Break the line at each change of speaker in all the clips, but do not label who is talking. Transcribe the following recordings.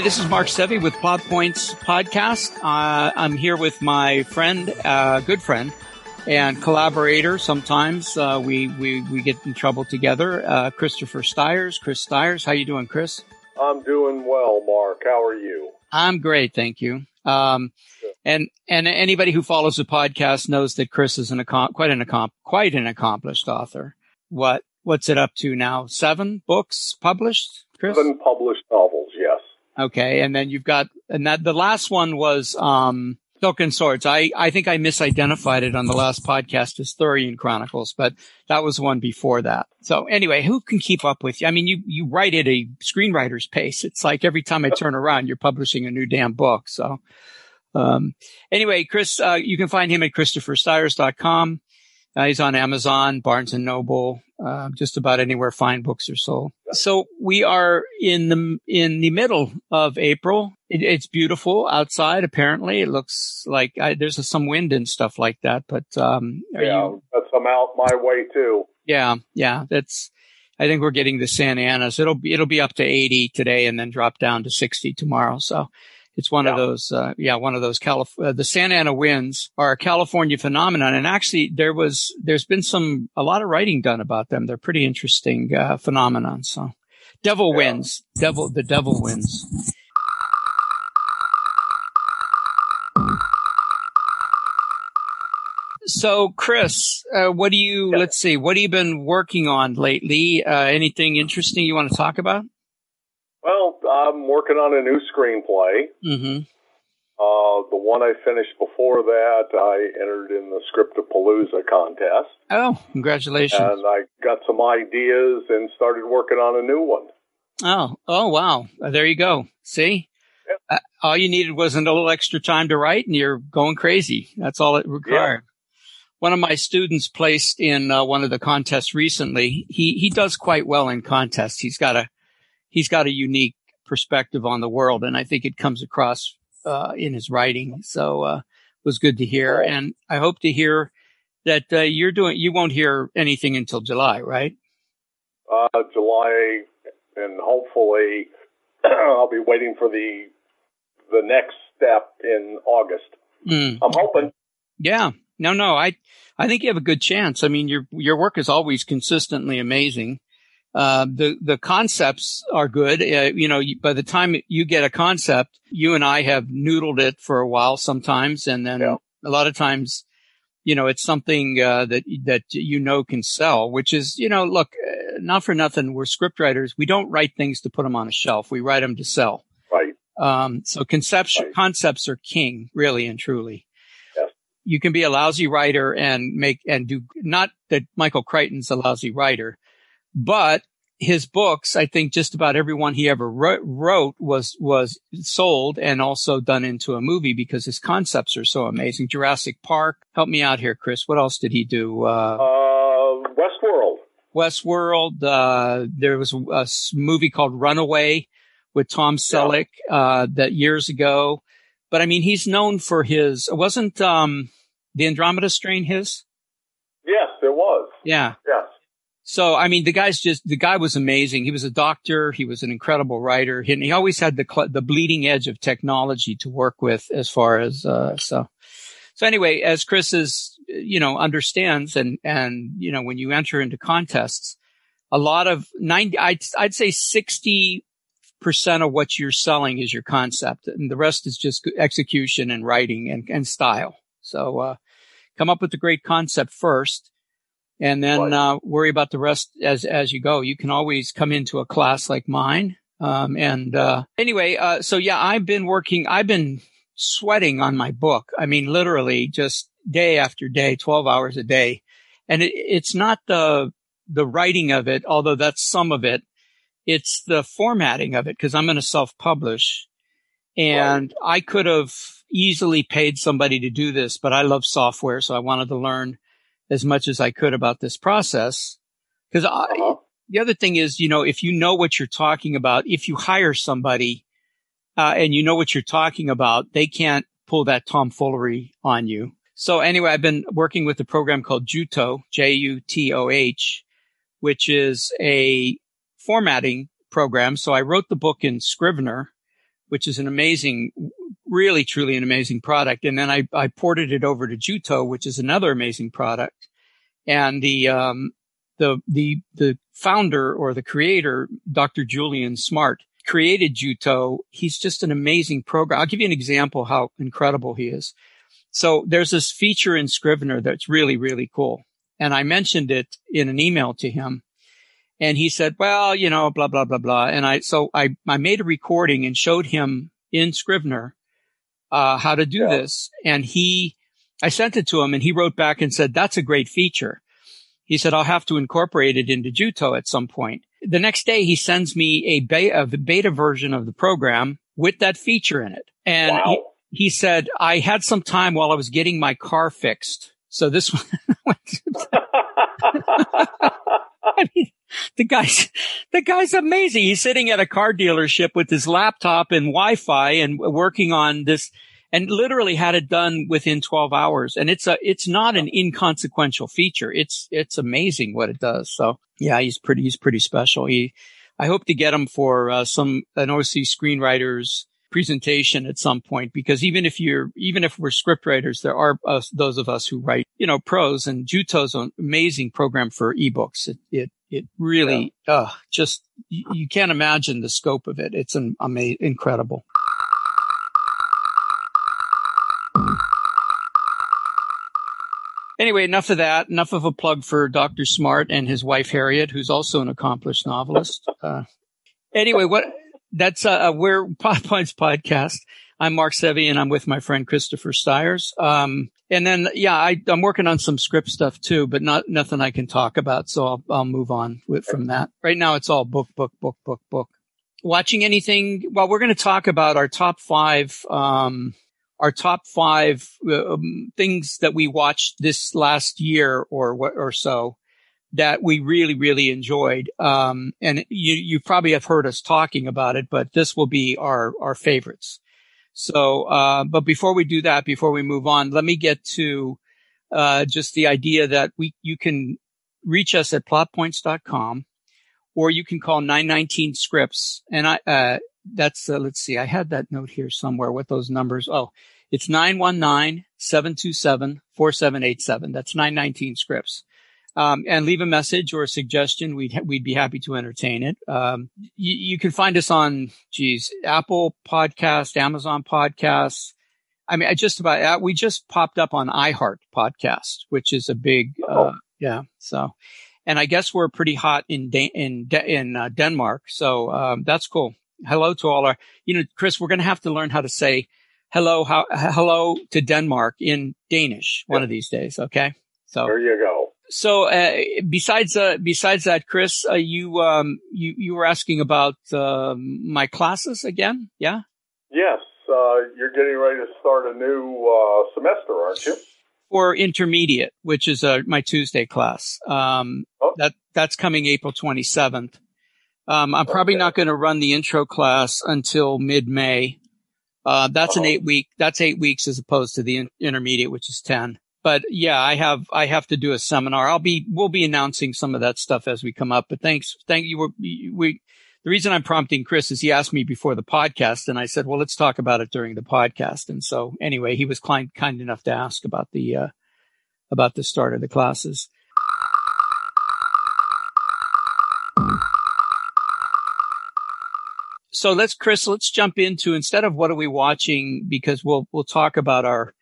this is Mark Sevi with Plot Points Podcast. Uh, I'm here with my friend, uh, good friend, and collaborator. Sometimes uh, we, we we get in trouble together. Uh, Christopher Stiers. Chris Stiers, how you doing, Chris?
I'm doing well, Mark. How are you?
I'm great, thank you. Um, and and anybody who follows the podcast knows that Chris is an quite an quite an accomplished author. What what's it up to now? Seven books published, Chris?
Seven published.
Okay, and then you've got and that the last one was um Silk and Swords. I I think I misidentified it on the last podcast as Thurian Chronicles, but that was one before that. So anyway, who can keep up with you? I mean, you you write at a screenwriter's pace. It's like every time I turn around, you're publishing a new damn book. So um anyway, Chris, uh, you can find him at christopherstiers.com. Uh, he's on Amazon, Barnes and Noble, uh, just about anywhere fine books are sold. So we are in the in the middle of April. It, it's beautiful outside. Apparently, it looks like I, there's some wind and stuff like that. But um,
yeah, you, that's some out my way too.
Yeah, yeah, that's. I think we're getting the Santa Anas. It'll be it'll be up to 80 today and then drop down to 60 tomorrow. So it's one yeah. of those, uh, yeah, one of those Calif- uh, the Santa Ana winds are a California phenomenon. And actually there was, there's been some, a lot of writing done about them. They're pretty interesting, uh, phenomenon. So devil yeah. winds, devil, the devil wins. So, Chris, uh, what do you, yeah. let's see, what have you been working on lately? Uh, anything interesting you want to talk about?
Well, I'm working on a new screenplay.
Mm-hmm.
Uh, the one I finished before that, I entered in the Scriptapalooza contest.
Oh, congratulations!
And I got some ideas and started working on a new one.
Oh, oh, wow! There you go. See, uh, all you needed was a little extra time to write, and you're going crazy. That's all it required. One of my students placed in uh, one of the contests recently. He he does quite well in contests. He's got a he's got a unique perspective on the world, and I think it comes across uh, in his writing. So uh, it was good to hear, and I hope to hear that uh, you're doing. You won't hear anything until July, right?
Uh, July, and hopefully I'll be waiting for the the next step in August.
Mm.
I'm hoping.
Yeah. No, no. I I think you have a good chance. I mean, your your work is always consistently amazing. Uh, the the concepts are good. Uh, you know, by the time you get a concept, you and I have noodled it for a while sometimes, and then yeah. a lot of times, you know, it's something uh, that that you know can sell. Which is, you know, look, uh, not for nothing, we're scriptwriters. We don't write things to put them on a shelf. We write them to sell.
Right.
Um, so concepts right. concepts are king, really and truly. You can be a lousy writer and make and do not that Michael Crichton's a lousy writer but his books, I think just about everyone he ever wrote was, was sold and also done into a movie because his concepts are so amazing. Jurassic Park. Help me out here, Chris. What else did he do?
Uh, uh Westworld.
Westworld. Uh, there was a movie called Runaway with Tom Selleck, yeah. uh, that years ago. But I mean, he's known for his, wasn't, um, the Andromeda strain his?
Yes, it was.
Yeah.
Yes.
So, I mean, the guy's just, the guy was amazing. He was a doctor. He was an incredible writer. He, he always had the, the bleeding edge of technology to work with as far as, uh, so, so anyway, as Chris is, you know, understands and, and, you know, when you enter into contests, a lot of 90, I'd, I'd say 60 percent of what you're selling is your concept and the rest is just execution and writing and, and style. So, uh, come up with a great concept first and then right. uh, worry about the rest as as you go. You can always come into a class like mine. Um, and uh, anyway, uh, so yeah, I've been working. I've been sweating on my book. I mean, literally just day after day, twelve hours a day. And it, it's not the the writing of it, although that's some of it. It's the formatting of it because I'm going to self publish, and right. I could have easily paid somebody to do this, but I love software, so I wanted to learn as much as I could about this process. Cause uh-huh. the other thing is, you know, if you know what you're talking about, if you hire somebody, uh, and you know what you're talking about, they can't pull that tomfoolery on you. So anyway, I've been working with a program called Jutoh, J-U-T-O-H, which is a formatting program. So I wrote the book in Scrivener, which is an amazing, really truly an amazing product. And then I, I ported it over to Jutoh, which is another amazing product. And the, um, the, the, the founder or the creator, Dr. Julian Smart, created Jutoh. He's just an amazing program. I'll give you an example how incredible he is. So there's this feature in Scrivener that's really, really cool. And I mentioned it in an email to him and he said, well, you know, blah, blah, blah, blah. And I, so I, I made a recording and showed him in Scrivener, uh, how to do yeah. this. And he, I sent it to him and he wrote back and said, that's a great feature. He said, I'll have to incorporate it into Jutoh at some point. The next day he sends me a beta, a beta version of the program with that feature in it. And wow. he, he said, I had some time while I was getting my car fixed. So this one, the guy's, the guy's amazing. He's sitting at a car dealership with his laptop and Wi-Fi and working on this and literally had it done within 12 hours. And it's a, it's not an inconsequential feature. It's, it's amazing what it does. So yeah, he's pretty, he's pretty special. He, I hope to get him for uh, some, an OC screenwriters presentation at some point because even if you're even if we're scriptwriters there are us, those of us who write you know prose and Jutoh's an amazing program for ebooks it it, it really yeah. uh just you, you, can't imagine the scope of it it's an amazing incredible Anyway, enough of that. Enough of a plug for Dr. Smart and his wife Harriet, who's also an accomplished novelist. Uh, anyway, what that's uh, we're Plot Points podcast. I'm Mark Sevi and I'm with my friend Christopher Stiers. Um, and then, yeah, I, am working on some script stuff too, but not, nothing I can talk about. So I'll, I'll move on with, from that. Right now it's all book, book, book, book, book. Watching anything? Well, we're going to talk about our top five, um, our top five um, things that we watched this last year or or so that we really, really enjoyed. Um, and you, you probably have heard us talking about it, but this will be our, our favorites. So, uh, but before we do that, before we move on, let me get to, uh, just the idea that we, you can reach us at plotpoints.com or you can call 919 scripts. And I, uh, that's, uh, let's see, I had that note here somewhere with those numbers. Oh, it's 919-727-4787. That's 919 scripts um, and leave a message or a suggestion. We'd we'd be happy to entertain it. Um, you, you, can find us on, geez, Apple Podcast, Amazon Podcasts. I mean, I just about uh, we just popped up on iHeart Podcast, which is a big, uh, oh. yeah. So, and I guess we're pretty hot in in De- in uh, Denmark, so um, that's cool. Hello to all our, you know, Chris. We're going to have to learn how to say hello, how, hello to Denmark in Danish one of these days. Okay,
so there you go
so uh, besides uh, besides that, Chris, uh, you um, you you were asking about um, my classes again, yeah?
Yes, uh, you're getting ready to start a new uh, semester, aren't you?
For intermediate, which is uh, my Tuesday class. Um, oh. That that's coming April 27th. Um, I'm probably okay. not going to run the intro class until mid May. that's Uh-oh. an eight week. That's eight weeks as opposed to the in- intermediate, which is ten but yeah, I have, I have to do a seminar. I'll be, we'll be announcing some of that stuff as we come up, but thanks. Thank you. We, the reason I'm prompting Chris is he asked me before the podcast and I said, well, let's talk about it during the podcast. And so anyway, he was kind, kind enough to ask about the, uh, about the start of the classes. So let's, Chris, let's jump into instead of what are we watching because we'll, we'll talk about our,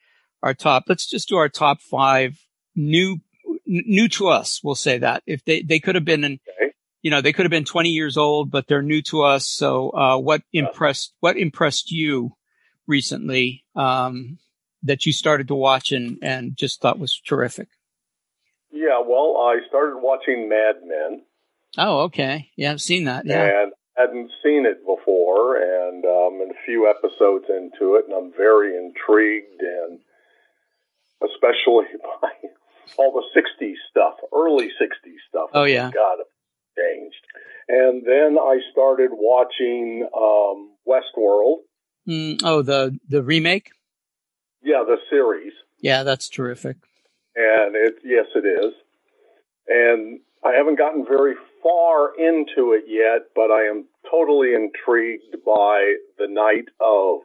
our top, let's just do our top five new, new to us. We'll say that if they, they could have been in, okay. you know, they could have been 20 years old, but they're new to us. So, uh, what impressed, what impressed you recently, um, that you started to watch and, and just thought was terrific?
Yeah, well, I started watching Mad Men.
Oh, okay. Yeah, I've seen that. Yeah.
And hadn't seen it before, and um, a few episodes into it, and I'm very intrigued and especially by all the 60s stuff, early 60s stuff.
Oh, yeah.
God, changed. And then I started watching um, Westworld.
Mm, oh, the, the remake?
Yeah, the series.
Yeah, that's terrific.
And it, yes, it is. And I haven't gotten very far into it yet, but I am totally intrigued by the night of.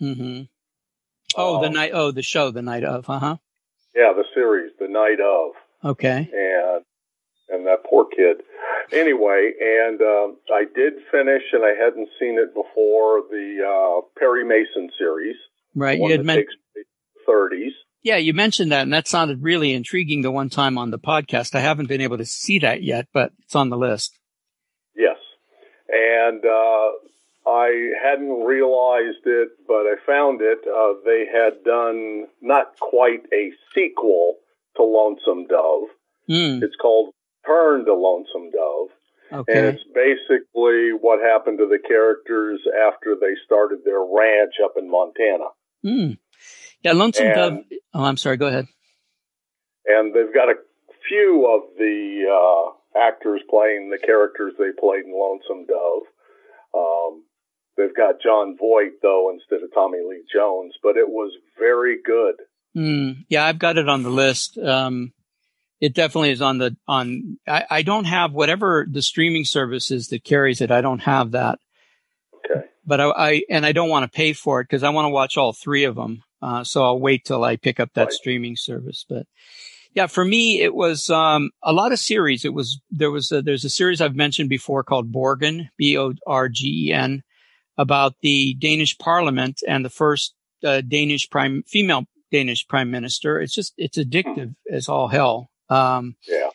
Mm-hmm. Oh, um, the night. Oh, the show, the night of. Uh huh.
Yeah, the series, the night of.
Okay.
And and that poor kid. Anyway, and um, I did finish, and I hadn't seen it before the uh, Perry Mason series.
Right. You had mentioned.
30s.
Yeah, you mentioned that, and that sounded really intriguing the one time on the podcast. I haven't been able to see that yet, but it's on the list.
Yes. And uh, I hadn't realized it, but I found it. Uh, they had done not quite a sequel to Lonesome Dove.
Mm.
It's called Return to Lonesome Dove.
Okay.
And it's basically what happened to the characters after they started their ranch up in Montana.
Mm. Yeah, Lonesome and, Dove. Oh, I'm sorry. Go ahead.
And they've got a few of the uh, actors playing the characters they played in Lonesome Dove. They've got Jon Voight though instead of Tommy Lee Jones, but it was very good.
Mm, yeah, I've got it on the list. Um, it definitely is on the on. I, I don't have whatever the streaming service is that carries it. I don't have that.
Okay.
But I, I and I don't want to pay for it because I want to watch all three of them. Uh, so I'll wait till I pick up that right. streaming service. But yeah, for me, it was, um, a lot of series. It was, there was a, there's a series I've mentioned before called Borgen, B-O-R-G-E-N about the Danish parliament and the first uh, Danish prime, female Danish prime minister. It's just, it's addictive hmm. as all hell. Um,
yeah.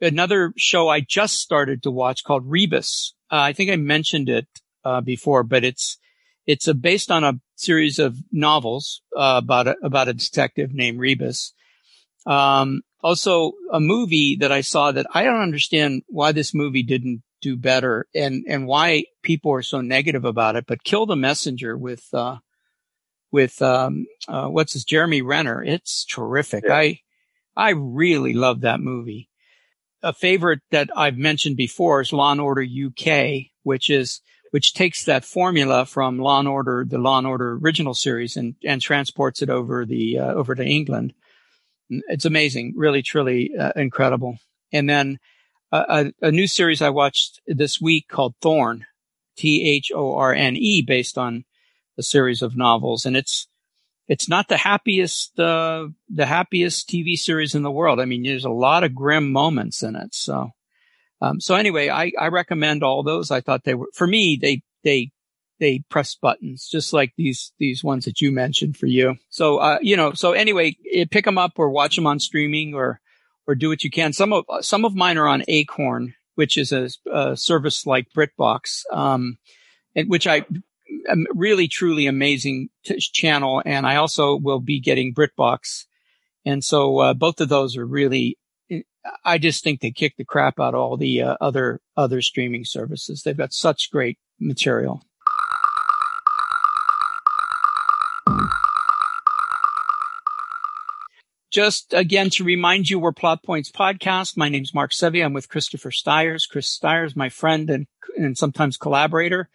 Another show I just started to watch called Rebus. Uh, I think I mentioned it, uh, before, but it's, it's a, based on a series of novels uh, about a, about a detective named Rebus. Um, also, a movie that I saw that I don't understand why this movie didn't do better and and why people are so negative about it. But Kill the Messenger with uh, with um, uh, what's his Jeremy Renner. It's terrific. Yeah. I I really love that movie. A favorite that I've mentioned before is Law and Order UK, which is which takes that formula from Law and Order, the Law and Order original series, and and transports it over the uh, over to England. It's amazing, really, truly uh, incredible. And then a, a, new series I watched this week called Thorne, T H O R N E, based on a series of novels, and it's it's not the happiest uh, the happiest TV series in the world. I mean, there's a lot of grim moments in it, so um, so anyway, I, I recommend all those. I thought they were, for me, they, they, they press buttons just like these, these ones that you mentioned for you. So, uh, you know, so anyway, pick them up or watch them on streaming or, or do what you can. Some of, some of mine are on Acorn, which is a, a service like BritBox, um, and which I, am really truly amazing t- channel. And I also will be getting BritBox. And so, uh, both of those are really I just think they kick the crap out of all the uh, other other streaming services. They've got such great material. Just again to remind you, we're Plot Points Podcast. My name's Mark Sevi. I'm with Christopher Stiers. Chris Stiers, my friend and and sometimes collaborator.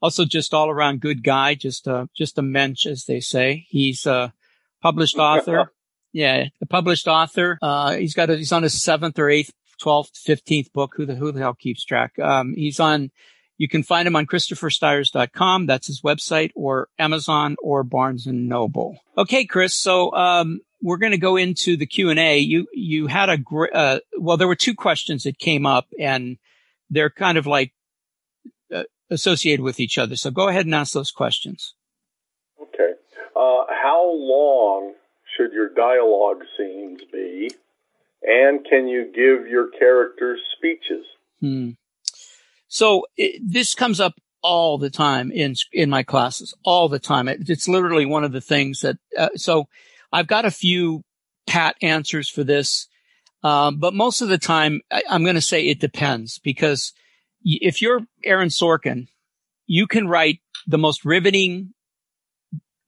Also, just all around good guy. Just a just a mensch, as they say. He's a published author. Yeah, the published author. Uh, he's got a, he's on his seventh or eighth, twelfth, fifteenth book. Who the who the hell keeps track? Um, he's on. You can find him on ChristopherStiers.com. That's his website, or Amazon, or Barnes and Noble. Okay, Chris. So um, we're going to go into the Q and A. You you had a great. Uh, well, there were two questions that came up, and they're kind of like uh, associated with each other. So go ahead and ask those questions.
Okay. Uh, how long should your dialogue scenes be? And can you give your characters speeches?
Hmm. So it, this comes up all the time in in my classes, all the time. It, it's literally one of the things that. Uh, so I've got a few pat answers for this, um, but most of the time I, I'm going to say it depends because if you're Aaron Sorkin, you can write the most riveting,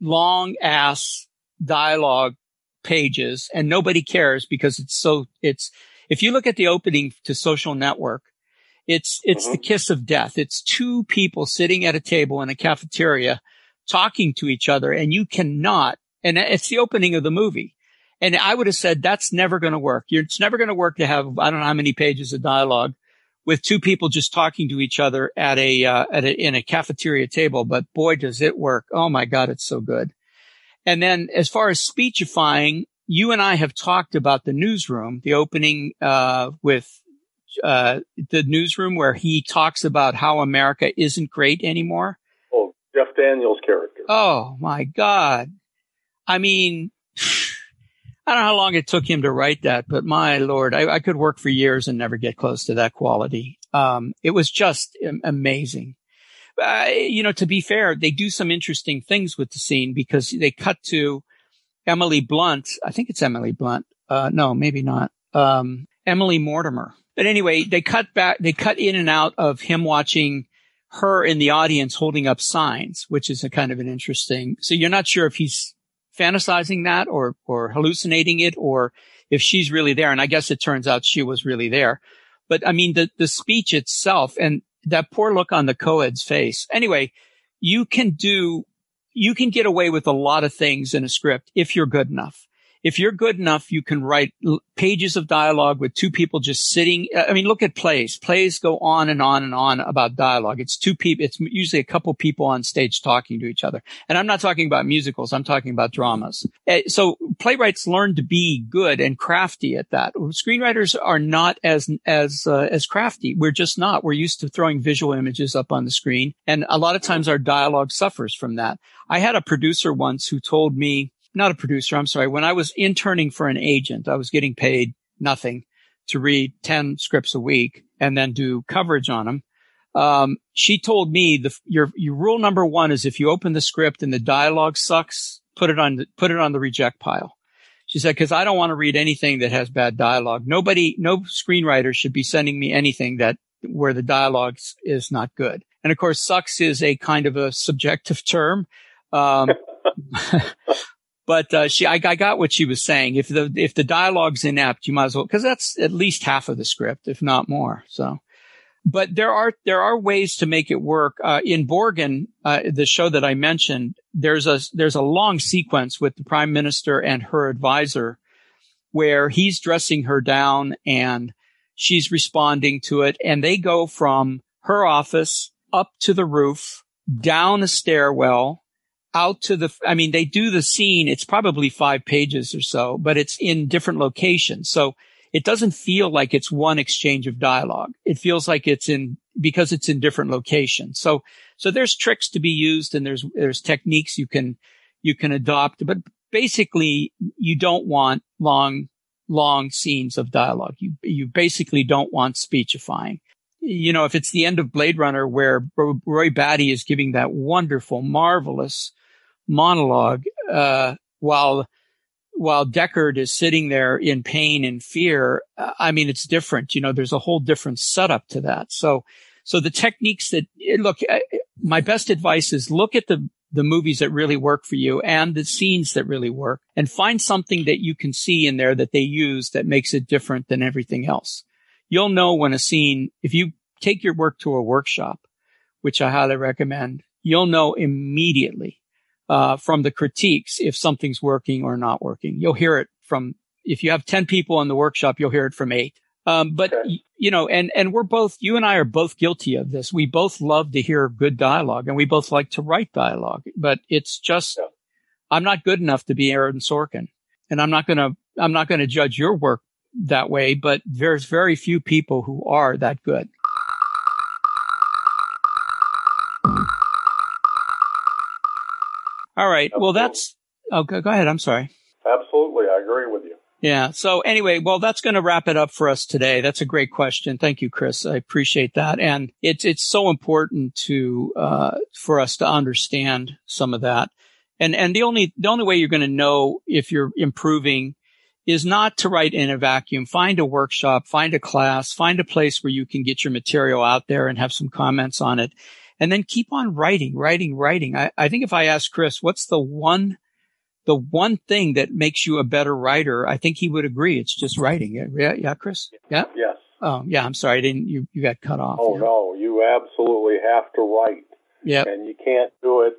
long ass dialogue pages and nobody cares because it's so, it's, if you look at the opening to social network, it's, it's mm-hmm. the kiss of death. It's two people sitting at a table in a cafeteria talking to each other and you cannot, and it's the opening of the movie And I would have said that's never going to work. It's never going to work to have, I don't know how many pages of dialogue with two people just talking to each other at a, uh, at a, in a cafeteria table. But boy, does it work. Oh my God. It's so good. And then as far as speechifying, you and I have talked about the newsroom, the opening, uh, with, uh, the newsroom where he talks about how America isn't great anymore.
Oh, Jeff Daniels character.
Oh my God. I mean, I don't know how long it took him to write that, but my lord, I, I could work for years and never get close to that quality. Um, it was just amazing. Uh, you know, to be fair, they do some interesting things with the scene because they cut to Emily Blunt. I think it's Emily Blunt. Uh, no, maybe not. Um, Emily Mortimer. But anyway, they cut back, they cut in and out of him watching her in the audience holding up signs, which is a kind of an interesting. So you're not sure if he's fantasizing that or, or hallucinating it or if she's really there. And I guess it turns out she was really there. But I mean, the, the speech itself and that poor look on the co-ed's face. Anyway, you can do, you can get away with a lot of things in a script if you're good enough if you're good enough, you can write pages of dialogue with two people just sitting. I mean, look at plays. Plays go on and on and on about dialogue. It's two people. It's usually a couple people on stage talking to each other. And I'm not talking about musicals. I'm talking about dramas. Eh, so playwrights learn to be good and crafty at that. Screenwriters are not as, as, uh, as crafty. We're just not. We're used to throwing visual images up on the screen. And a lot of times our dialogue suffers from that. I had a producer once who told me, not a producer. I'm sorry. When I was interning for an agent, I was getting paid nothing to read 10 scripts a week and then do coverage on them. Um, she told me the, your, your rule number one is if you open the script and the dialogue sucks, put it on, the, put it on the reject pile. She said, cause I don't want to read anything that has bad dialogue. Nobody, no screenwriter should be sending me anything that where the dialogue is not good. And of course, sucks is a kind of a subjective term. Um, But uh, she, I, I, got what she was saying. If the if the dialogue's inept, you might as well because that's at least half of the script, if not more. So, but there are there are ways to make it work. Uh, in Borgen, uh, the show that I mentioned, there's a there's a long sequence with the prime minister and her advisor, where he's dressing her down and she's responding to it, and they go from her office up to the roof, down a stairwell out to the, I mean, they do the scene. It's probably five pages or so, but it's in different locations. So it doesn't feel like it's one exchange of dialogue. It feels like it's in, because it's in different locations. So, so there's tricks to be used and there's, there's techniques you can, you can adopt, but basically you don't want long, long scenes of dialogue. You, you basically don't want speechifying you know, if it's the end of Blade Runner where Roy Batty is giving that wonderful, marvelous monologue, uh, while, while Deckard is sitting there in pain and fear. I mean, it's different. You know, there's a whole different setup to that. So, so the techniques that look, my best advice is look at the, the movies that really work for you and the scenes that really work and find something that you can see in there that they use that makes it different than everything else. You'll know when a scene, if you take your work to a workshop, which I highly recommend, you'll know immediately uh, from the critiques if something's working or not working. You'll hear it from if you have 10 people in the workshop, you'll hear it from eight. Um, but okay. you know, and, and we're both, you and I are both guilty of this. We both love to hear good dialogue and we both like to write dialogue, but it's just, yeah. I'm not good enough to be Aaron Sorkin and I'm not going to, I'm not going to judge your work that way, but there's very few people who are that good. All right. Absolutely. Well, that's, oh, go, go ahead. I'm sorry.
Absolutely. I agree with you.
Yeah. So anyway, well, that's going to wrap it up for us today. That's a great question. Thank you, Chris. I appreciate that. And it's, it's so important to, uh, for us to understand some of that. And, and the only, the only way you're going to know if you're improving is not to write in a vacuum. Find a workshop, find a class, find a place where you can get your material out there and have some comments on it and then keep on writing, writing, writing. I, I think if I ask Chris, what's the one, the one thing that makes you a better writer? I think he would agree. It's just writing. Yeah. Yeah. Chris. Yeah.
Yes.
Oh, yeah. I'm sorry. I didn't, you, you got cut off.
Oh,
yeah.
no. You absolutely have to write.
Yeah.
And you can't do it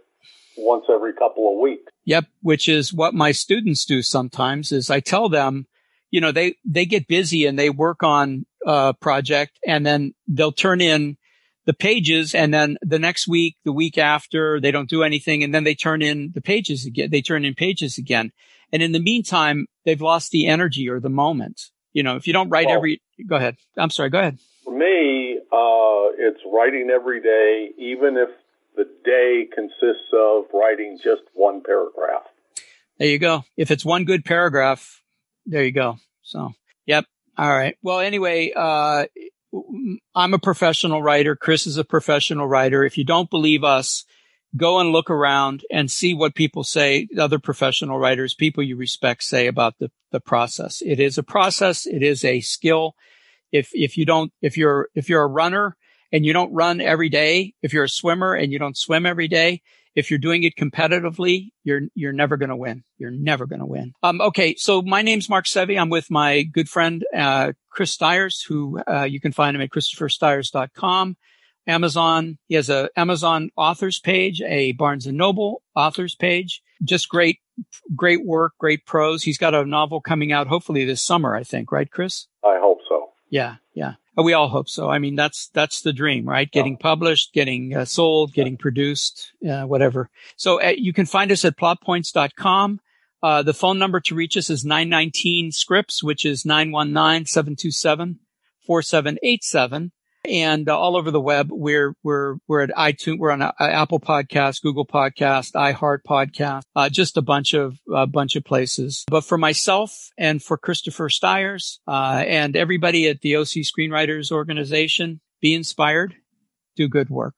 once every couple of weeks.
Yep. Which is what my students do sometimes is I tell them, you know, they, they get busy and they work on a project and then they'll turn in the pages and then the next week, the week after, they don't do anything and then they turn in the pages again. They turn in pages again. And in the meantime, they've lost the energy or the moment. You know, if you don't write well, every, go ahead. I'm sorry. Go ahead.
For me, uh, it's writing every day, even if the day consists of writing just one paragraph.
There you go. If it's one good paragraph, there you go. So, yep. All right. Well, anyway, uh, I'm a professional writer. Chris is a professional writer. If you don't believe us, go and look around and see what people say, other professional writers, people you respect say about the, the process. It is a process. It is a skill. If, if you don't, if you're, if you're a runner and you don't run every day, if you're a swimmer and you don't swim every day, if you're doing it competitively, you're, you're never going to win. You're never going to win. Um, okay. So my name's Mark Sevi. I'm with my good friend, uh, Chris Stiers, who, uh, you can find him at christopherstiers.com. Amazon. He has a Amazon authors page, a Barnes and Noble authors page. Just great, great work, great prose. He's got a novel coming out hopefully this summer, I think, right, Chris?
I hope so.
Yeah, yeah. We all hope so. I mean, that's, that's the dream, right? Getting published, getting uh, sold, getting produced, uh, whatever. So uh, you can find us at plotpoints.com. Uh, the phone number to reach us is 919 scripts, which is 919-727-4787 and uh, all over the web. We're we're we're at iTunes, we're on uh, Apple Podcast, Google Podcast, iHeart Podcast, uh, just a bunch of a bunch of places. But for myself and for Christopher Stiers uh, and everybody at the OC Screenwriters Organization, be inspired, do good work.